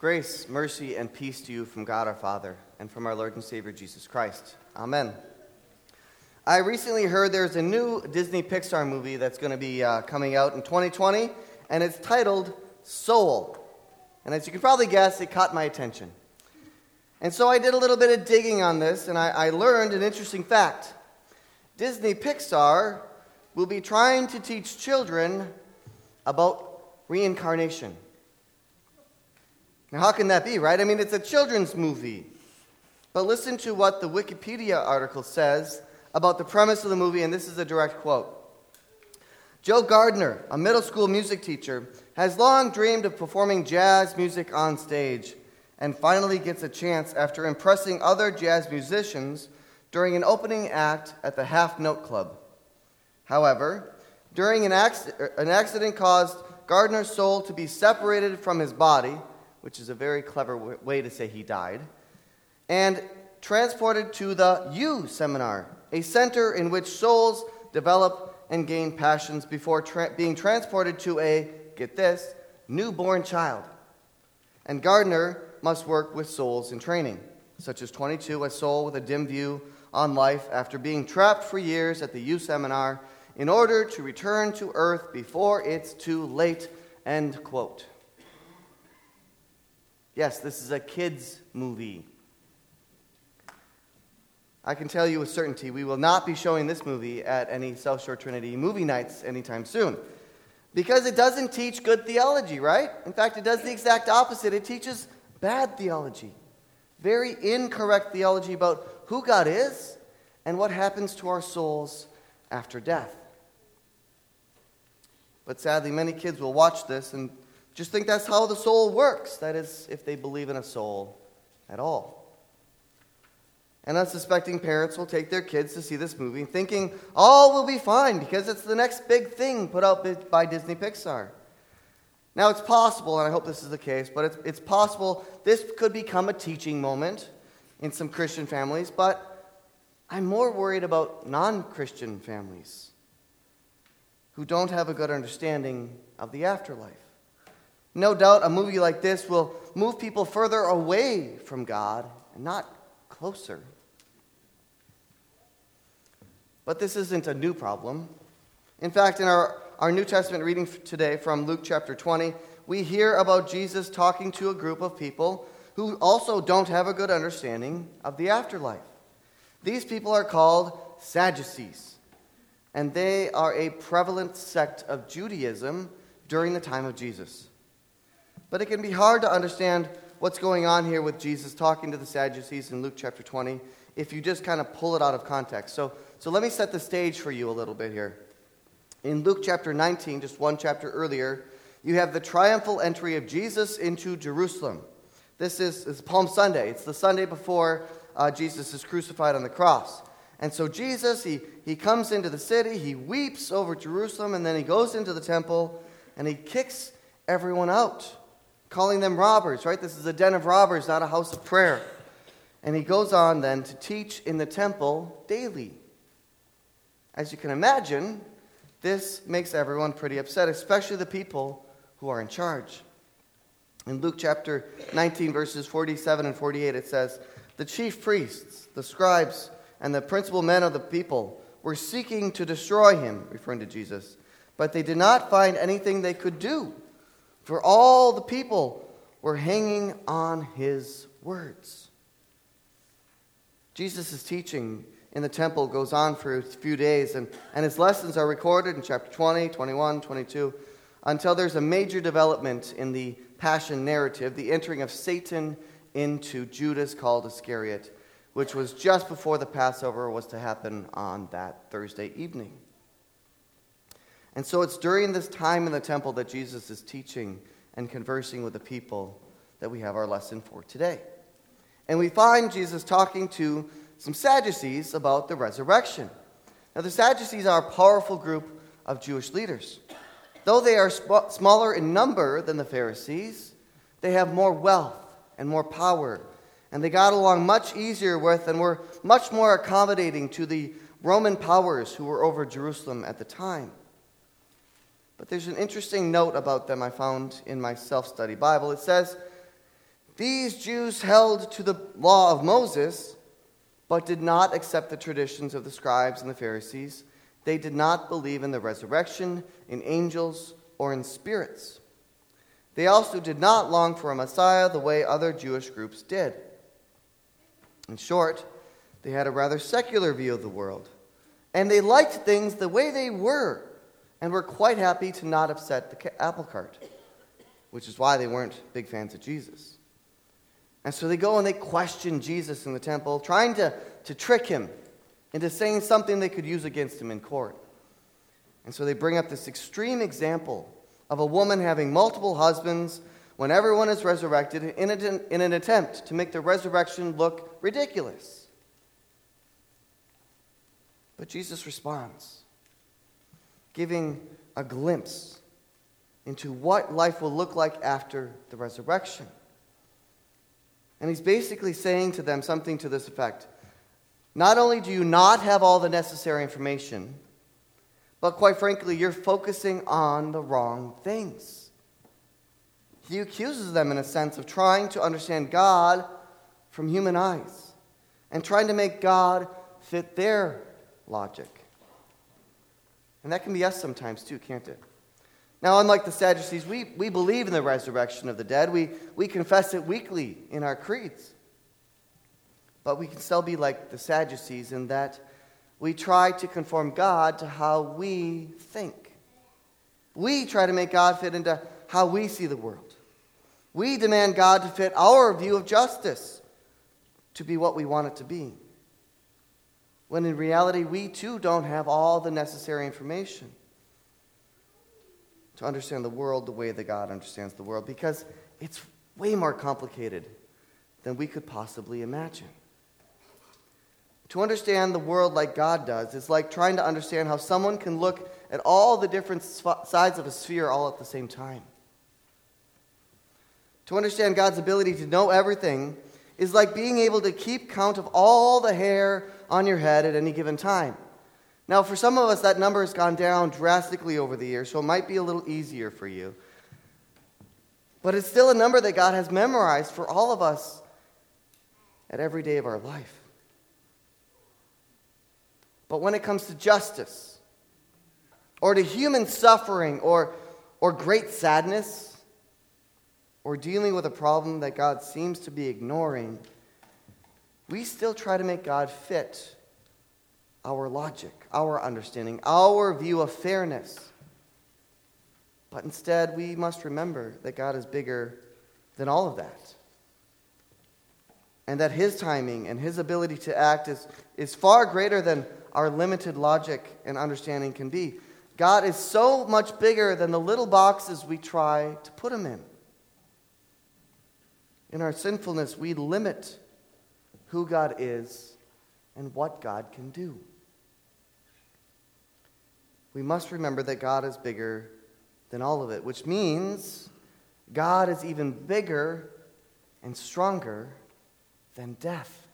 Grace, mercy, and peace to you from God our Father and from our Lord and Savior Jesus Christ. Amen. I recently heard there's a new Disney Pixar movie that's going to be uh, coming out in 2020, and it's titled Soul. And as you can probably guess, it caught my attention. And so I did a little bit of digging on this, and I, I learned an interesting fact. Disney Pixar will be trying to teach children about reincarnation. Now, how can that be, right? I mean, it's a children's movie. But listen to what the Wikipedia article says about the premise of the movie, and this is a direct quote. Joe Gardner, a middle school music teacher, has long dreamed of performing jazz music on stage and finally gets a chance after impressing other jazz musicians during an opening act at the Half Note Club. However, during an, acc- an accident caused Gardner's soul to be separated from his body which is a very clever way to say he died, and transported to the You Seminar, a center in which souls develop and gain passions before tra- being transported to a, get this, newborn child. And Gardner must work with souls in training, such as 22, a soul with a dim view on life after being trapped for years at the You Seminar in order to return to earth before it's too late. End quote. Yes, this is a kids' movie. I can tell you with certainty we will not be showing this movie at any South Shore Trinity movie nights anytime soon. Because it doesn't teach good theology, right? In fact, it does the exact opposite. It teaches bad theology, very incorrect theology about who God is and what happens to our souls after death. But sadly, many kids will watch this and just think that's how the soul works. That is, if they believe in a soul at all. And unsuspecting parents will take their kids to see this movie thinking all will be fine because it's the next big thing put out by Disney Pixar. Now, it's possible, and I hope this is the case, but it's, it's possible this could become a teaching moment in some Christian families, but I'm more worried about non Christian families who don't have a good understanding of the afterlife. No doubt a movie like this will move people further away from God and not closer. But this isn't a new problem. In fact, in our, our New Testament reading today from Luke chapter 20, we hear about Jesus talking to a group of people who also don't have a good understanding of the afterlife. These people are called Sadducees, and they are a prevalent sect of Judaism during the time of Jesus. But it can be hard to understand what's going on here with Jesus talking to the Sadducees in Luke chapter 20 if you just kind of pull it out of context. So, so let me set the stage for you a little bit here. In Luke chapter 19, just one chapter earlier, you have the triumphal entry of Jesus into Jerusalem. This is, is Palm Sunday. It's the Sunday before uh, Jesus is crucified on the cross. And so Jesus, he, he comes into the city, he weeps over Jerusalem, and then he goes into the temple and he kicks everyone out calling them robbers, right? This is a den of robbers, not a house of prayer. And he goes on then to teach in the temple daily. As you can imagine, this makes everyone pretty upset, especially the people who are in charge. In Luke chapter 19, verses 47 and 48, it says, The chief priests, the scribes, and the principal men of the people were seeking to destroy him, referring to Jesus, but they did not find anything they could do for all the people were hanging on his words. Jesus' teaching in the temple goes on for a few days, and, and his lessons are recorded in chapter 20, 21, 22, until there's a major development in the passion narrative, the entering of Satan into Judas called Iscariot, which was just before the Passover was to happen on that Thursday evening. And so it's during this time in the temple that Jesus is teaching and conversing with the people that we have our lesson for today. And we find Jesus talking to some Sadducees about the resurrection. Now, the Sadducees are a powerful group of Jewish leaders. Though they are sp- smaller in number than the Pharisees, they have more wealth and more power. And they got along much easier with and were much more accommodating to the Roman powers who were over Jerusalem at the time. But there's an interesting note about them I found in my self study Bible. It says, These Jews held to the law of Moses, but did not accept the traditions of the scribes and the Pharisees. They did not believe in the resurrection, in angels, or in spirits. They also did not long for a Messiah the way other Jewish groups did. In short, they had a rather secular view of the world, and they liked things the way they were, and were quite happy to not upset the apple cart, which is why they weren't big fans of Jesus. And so they go and they question Jesus in the temple, trying to, to trick him into saying something they could use against him in court. And so they bring up this extreme example of a woman having multiple husbands when everyone is resurrected in, a, in an attempt to make the resurrection look ridiculous. But Jesus responds, giving a glimpse into what life will look like after the resurrection. And he's basically saying to them something to this effect Not only do you not have all the necessary information, but quite frankly, you're focusing on the wrong things. He accuses them, in a sense, of trying to understand God from human eyes and trying to make God fit their logic. And that can be us sometimes, too, can't it? Now, unlike the Sadducees, we, we believe in the resurrection of the dead. We, we confess it weekly in our creeds. But we can still be like the Sadducees in that we try to conform God to how we think. We try to make God fit into how we see the world. We demand God to fit our view of justice to be what we want it to be. When in reality, we too don't have all the necessary information to understand the world the way that God understands the world because it's way more complicated than we could possibly imagine. To understand the world like God does is like trying to understand how someone can look at all the different sides of a sphere all at the same time. To understand God's ability to know everything is like being able to keep count of all the hair on your head at any given time. Now, for some of us, that number has gone down drastically over the years, so it might be a little easier for you. But it's still a number that God has memorized for all of us at every day of our life. But when it comes to justice, or to human suffering, or, or great sadness, or dealing with a problem that God seems to be ignoring, we still try to make God fit our logic, our understanding, our view of fairness. But instead, we must remember that God is bigger than all of that. And that His timing and His ability to act is, is far greater than our limited logic and understanding can be. God is so much bigger than the little boxes we try to put him in. In our sinfulness, we limit who God is and what God can do. We must remember that God is bigger than all of it, which means God is even bigger and stronger than death.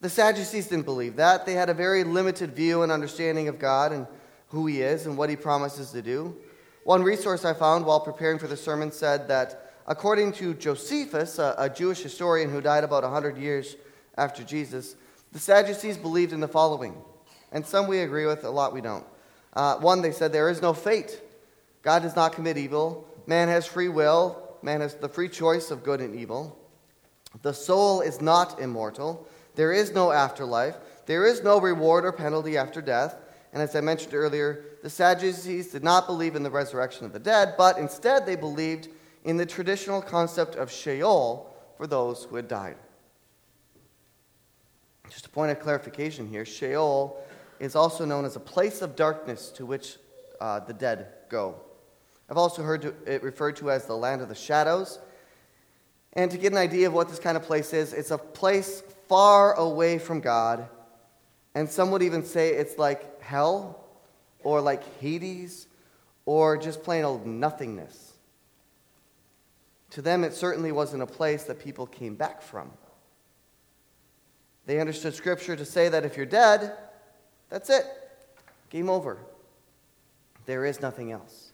The Sadducees didn't believe that. They had a very limited view and understanding of God and who He is and what He promises to do. One resource I found while preparing for the sermon said that according to Josephus, a, a Jewish historian who died about 100 years after Jesus, the Sadducees believed in the following, and some we agree with, a lot we don't. Uh, one, they said there is no fate. God does not commit evil. Man has free will. Man has the free choice of good and evil. The soul is not immortal. There is no afterlife. There is no reward or penalty after death. And as I mentioned earlier, the Sadducees did not believe in the resurrection of the dead, but instead they believed in the traditional concept of Sheol for those who had died. Just a point of clarification here Sheol is also known as a place of darkness to which uh, the dead go. I've also heard it referred to as the land of the shadows. And to get an idea of what this kind of place is, it's a place far away from God. And some would even say it's like hell or like Hades or just plain old nothingness. To them, it certainly wasn't a place that people came back from. They understood Scripture to say that if you're dead, that's it. Game over. There is nothing else.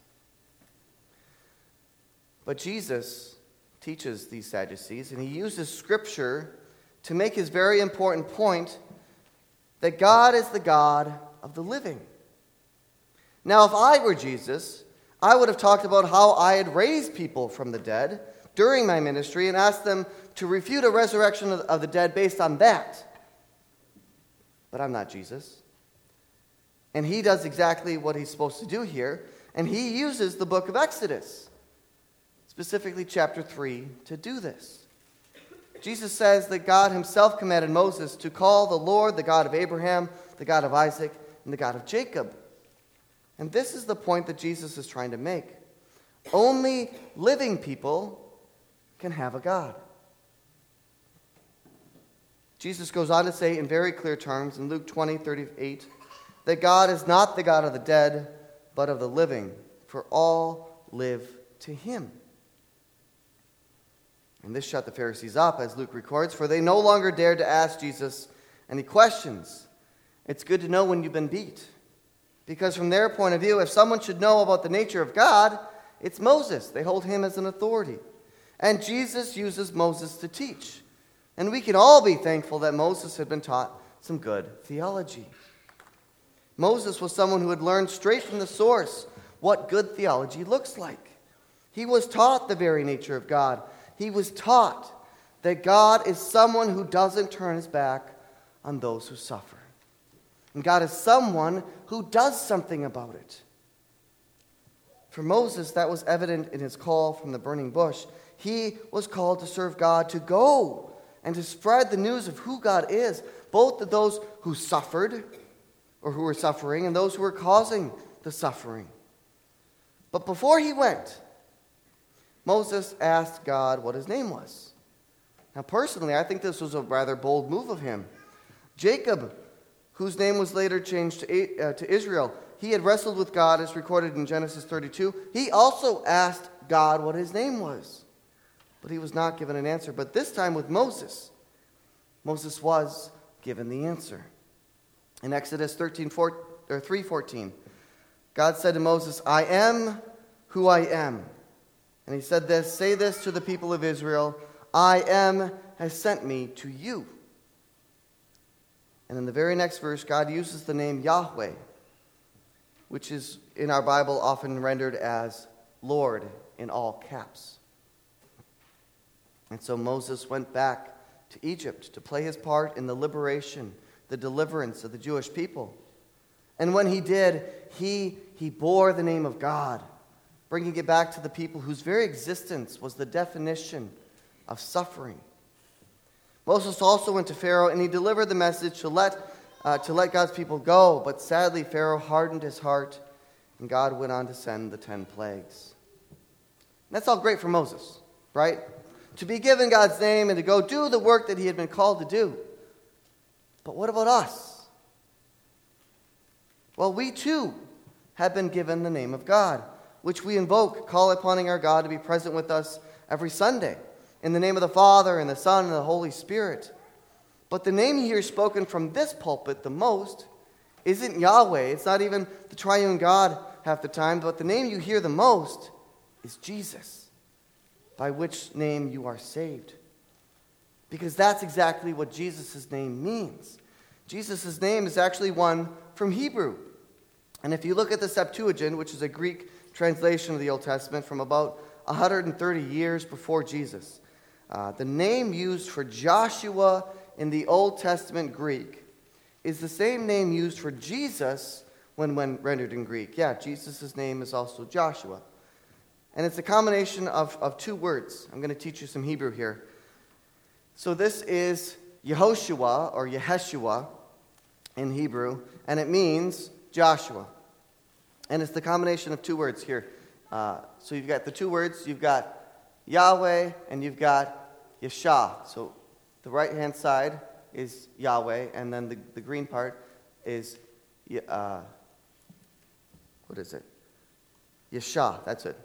But Jesus teaches these Sadducees, and he uses Scripture to make his very important point that God is the God of the living. Now, if I were Jesus, I would have talked about how I had raised people from the dead during my ministry and asked them to refute a resurrection of the dead based on that. But I'm not Jesus. And he does exactly what he's supposed to do here, and he uses the book of Exodus, specifically chapter 3, to do this. Jesus says that God himself commanded Moses to call the Lord the God of Abraham, the God of Isaac, and the God of Jacob. And this is the point that Jesus is trying to make. Only living people can have a God. Jesus goes on to say in very clear terms in Luke 20, 38, that God is not the God of the dead, but of the living, for all live to him. And this shut the Pharisees up, as Luke records, for they no longer dared to ask Jesus any questions. It's good to know when you've been beat. Because from their point of view, if someone should know about the nature of God, it's Moses. They hold him as an authority. And Jesus uses Moses to teach. And we can all be thankful that Moses had been taught some good theology. Moses was someone who had learned straight from the source what good theology looks like. He was taught the very nature of God he was taught that God is someone who doesn't turn his back on those who suffer. And God is someone who does something about it. For Moses, that was evident in his call from the burning bush. He was called to serve God, to go and to spread the news of who God is, both to those who suffered or who were suffering and those who were causing the suffering. But before he went, Moses asked God what his name was. Now, personally, I think this was a rather bold move of him. Jacob, whose name was later changed to, uh, to Israel, he had wrestled with God, as recorded in Genesis 32. He also asked God what his name was, but he was not given an answer. But this time with Moses, Moses was given the answer. In Exodus 13, 4, or 3.14, God said to Moses, I am who I am. And he said this Say this to the people of Israel I am has sent me to you. And in the very next verse, God uses the name Yahweh, which is in our Bible often rendered as Lord in all caps. And so Moses went back to Egypt to play his part in the liberation, the deliverance of the Jewish people. And when he did, he, he bore the name of God bringing it back to the people whose very existence was the definition of suffering. Moses also went to Pharaoh and he delivered the message to let, uh, to let God's people go, but sadly, Pharaoh hardened his heart and God went on to send the ten plagues. And that's all great for Moses, right? To be given God's name and to go do the work that he had been called to do. But what about us? Well, we too have been given the name of God which we invoke, call upon our God to be present with us every Sunday. In the name of the Father, and the Son, and the Holy Spirit. But the name here spoken from this pulpit the most isn't Yahweh. It's not even the triune God half the time, but the name you hear the most is Jesus, by which name you are saved. Because that's exactly what Jesus' name means. Jesus' name is actually one from Hebrew. And if you look at the Septuagint, which is a Greek translation of the Old Testament from about 130 years before Jesus. Uh, the name used for Joshua in the Old Testament Greek is the same name used for Jesus when, when rendered in Greek. Yeah, Jesus' name is also Joshua. And it's a combination of, of two words. I'm going to teach you some Hebrew here. So this is Yehoshua or Yeheshua in Hebrew, and it means Joshua. And it's the combination of two words here. Uh, so you've got the two words, you've got Yahweh and you've got Yeshua. So the right hand side is Yahweh, and then the, the green part is, uh, what is it? Yeshua, that's it.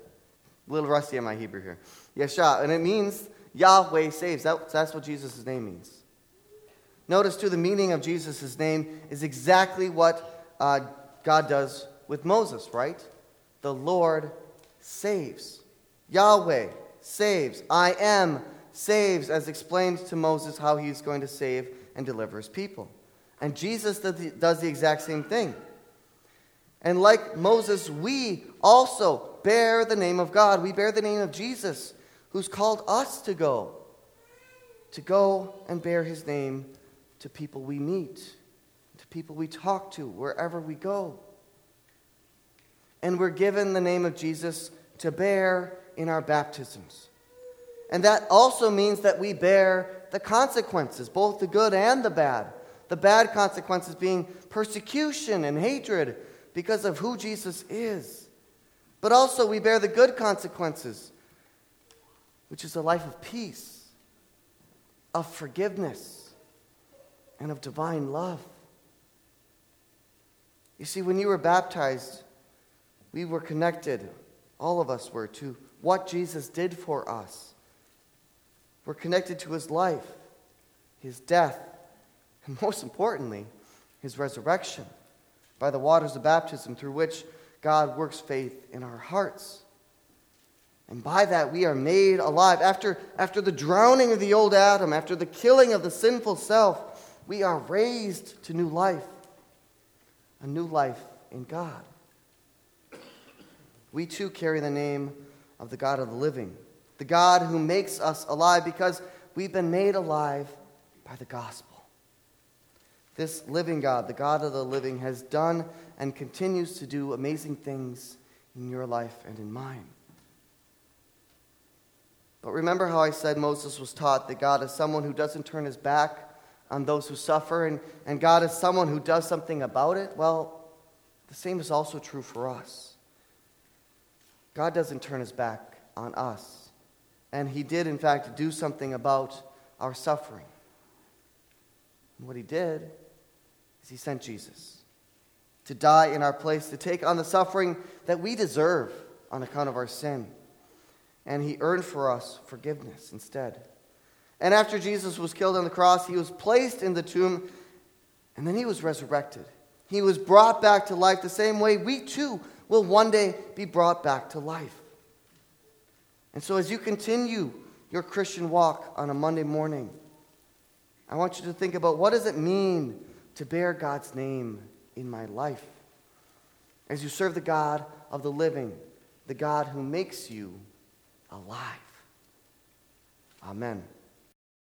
A little rusty on my Hebrew here. Yeshua, and it means Yahweh saves. That, that's what Jesus' name means. Notice, too, the meaning of Jesus' name is exactly what uh, God does with Moses, right? The Lord saves. Yahweh saves. I am saves, as explained to Moses how he's going to save and deliver his people. And Jesus does the exact same thing. And like Moses, we also bear the name of God. We bear the name of Jesus, who's called us to go. To go and bear his name to people we meet, to people we talk to, wherever we go. And we're given the name of Jesus to bear in our baptisms. And that also means that we bear the consequences, both the good and the bad. The bad consequences being persecution and hatred because of who Jesus is. But also, we bear the good consequences, which is a life of peace, of forgiveness, and of divine love. You see, when you were baptized, we were connected, all of us were, to what Jesus did for us. We're connected to his life, his death, and most importantly, his resurrection by the waters of baptism through which God works faith in our hearts. And by that, we are made alive. After, after the drowning of the old Adam, after the killing of the sinful self, we are raised to new life, a new life in God. We too carry the name of the God of the living, the God who makes us alive because we've been made alive by the gospel. This living God, the God of the living, has done and continues to do amazing things in your life and in mine. But remember how I said Moses was taught that God is someone who doesn't turn his back on those who suffer, and, and God is someone who does something about it? Well, the same is also true for us. God doesn't turn his back on us. And he did, in fact, do something about our suffering. And what he did is he sent Jesus to die in our place, to take on the suffering that we deserve on account of our sin. And he earned for us forgiveness instead. And after Jesus was killed on the cross, he was placed in the tomb, and then he was resurrected. He was brought back to life the same way we too will one day be brought back to life. And so, as you continue your Christian walk on a Monday morning, I want you to think about what does it mean to bear God's name in my life. As you serve the God of the living, the God who makes you alive. Amen.